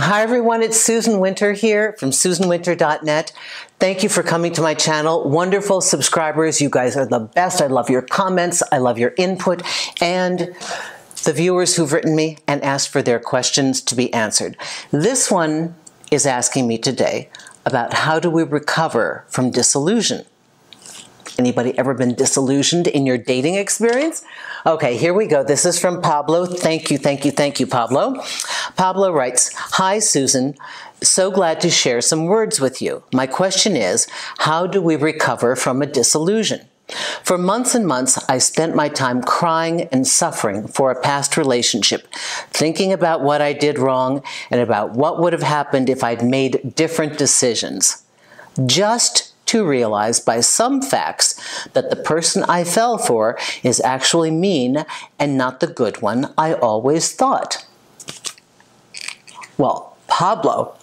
Hi everyone, it's Susan Winter here from susanwinter.net. Thank you for coming to my channel. Wonderful subscribers. You guys are the best. I love your comments. I love your input and the viewers who've written me and asked for their questions to be answered. This one is asking me today about how do we recover from disillusion. Anybody ever been disillusioned in your dating experience? Okay, here we go. This is from Pablo. Thank you, thank you, thank you, Pablo. Pablo writes, Hi, Susan. So glad to share some words with you. My question is, how do we recover from a disillusion? For months and months, I spent my time crying and suffering for a past relationship, thinking about what I did wrong and about what would have happened if I'd made different decisions. Just to realize by some facts that the person I fell for is actually mean and not the good one I always thought. Well, Pablo,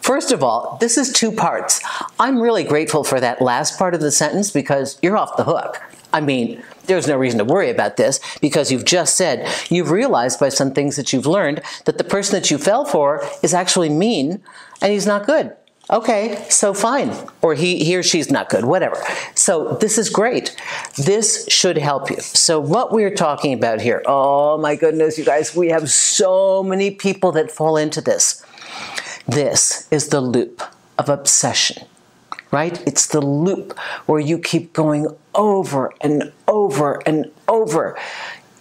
First of all, this is two parts. I'm really grateful for that last part of the sentence because you're off the hook. I mean, there's no reason to worry about this because you've just said you've realized by some things that you've learned that the person that you fell for is actually mean and he's not good. Okay, so fine. Or he, he or she's not good, whatever. So this is great. This should help you. So what we're talking about here, oh my goodness, you guys, we have so many people that fall into this. This is the loop of obsession, right? It's the loop where you keep going over and over and over.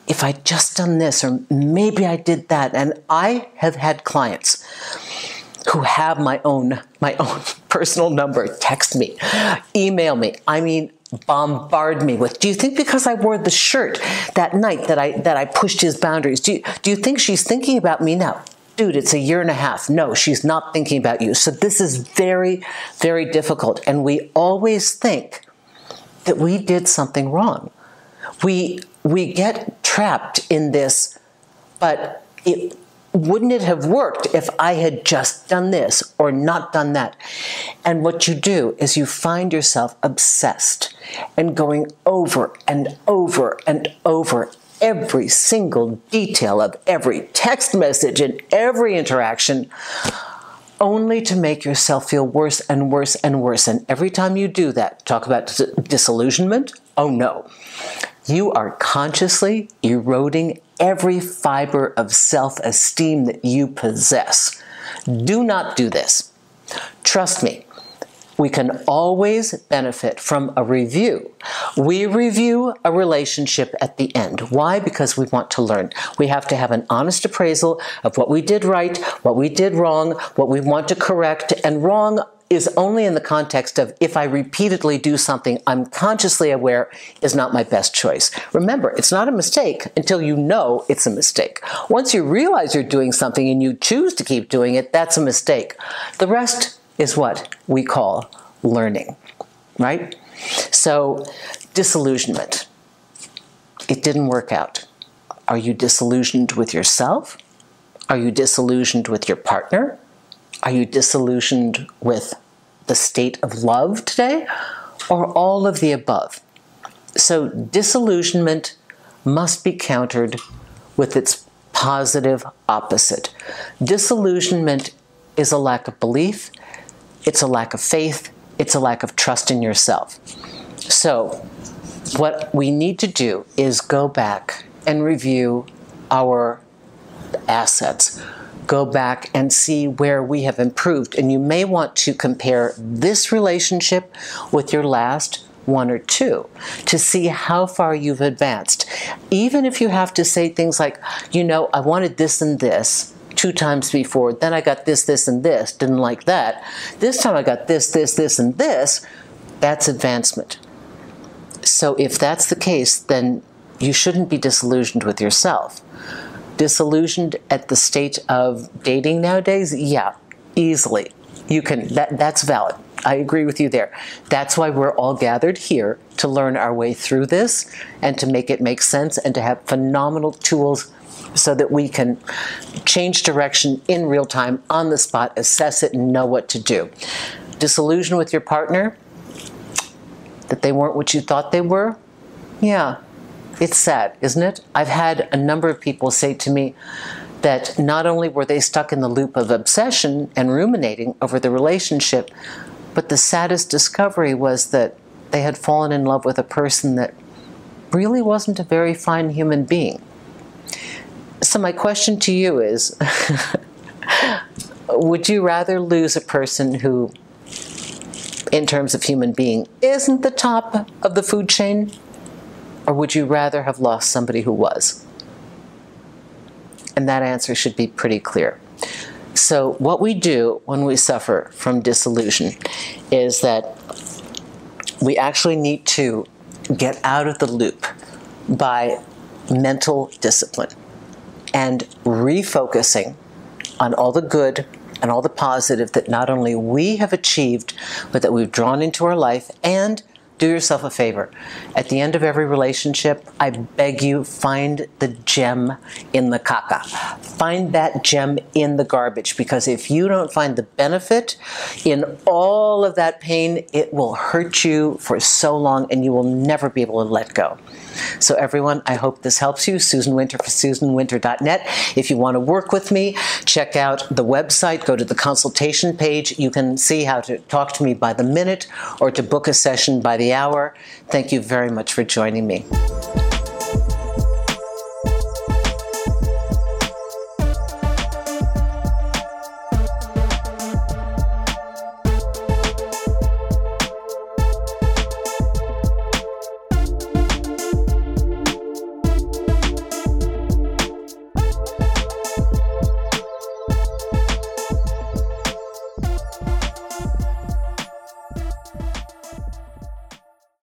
If I just done this, or maybe I did that. And I have had clients who have my own my own personal number text me email me. I mean bombard me with do you think because i wore the shirt that night that i that i pushed his boundaries? Do you, do you think she's thinking about me now? Dude it's a year and a half. No she's not thinking about you. So this is very very difficult. And we always think that we did something wrong. We we get trapped in this but it wouldn't it have worked if I had just done this or not done that? And what you do is you find yourself obsessed and going over and over and over every single detail of every text message and every interaction only to make yourself feel worse and worse and worse. And every time you do that, talk about disillusionment, oh no. You are consciously eroding every fiber of self esteem that you possess. Do not do this. Trust me, we can always benefit from a review. We review a relationship at the end. Why? Because we want to learn. We have to have an honest appraisal of what we did right, what we did wrong, what we want to correct, and wrong is only in the context of if I repeatedly do something I'm consciously aware is not my best choice. Remember, it's not a mistake until you know it's a mistake. Once you realize you're doing something and you choose to keep doing it, that's a mistake. The rest is what we call learning, right? So, disillusionment. It didn't work out. Are you disillusioned with yourself? Are you disillusioned with your partner? Are you disillusioned with the state of love today? Or all of the above? So, disillusionment must be countered with its positive opposite. Disillusionment is a lack of belief, it's a lack of faith, it's a lack of trust in yourself. So, what we need to do is go back and review our assets go back and see where we have improved. And you may want to compare this relationship with your last one or two to see how far you've advanced. Even if you have to say things like, you know, I wanted this and this two times before, then I got this, this, and this, didn't like that. This time I got this, this, this, and this, that's advancement. So if that's the case, then you shouldn't be disillusioned with yourself disillusioned at the state of dating nowadays? Yeah, easily. You can that that's valid. I agree with you there. That's why we're all gathered here to learn our way through this and to make it make sense and to have phenomenal tools so that we can change direction in real time on the spot, assess it, and know what to do. Disillusion with your partner, that they weren't what you thought they were? Yeah, it's sad, isn't it? I've had a number of people say to me, that not only were they stuck in the loop of obsession and ruminating over the relationship, but the saddest discovery was that they had fallen in love with a person that really wasn't a very fine human being. So, my question to you is Would you rather lose a person who, in terms of human being, isn't the top of the food chain? Or would you rather have lost somebody who was? And that answer should be pretty clear. So, what we do when we suffer from disillusion is that we actually need to get out of the loop by mental discipline and refocusing on all the good and all the positive that not only we have achieved, but that we've drawn into our life and do yourself a favor. At the end of every relationship, I beg you, find the gem in the caca. Find that gem in the garbage because if you don't find the benefit in all of that pain, it will hurt you for so long and you will never be able to let go. So, everyone, I hope this helps you. Susan Winter for SusanWinter.net. If you want to work with me, check out the website, go to the consultation page. You can see how to talk to me by the minute or to book a session by the hour. Thank you very much for joining me.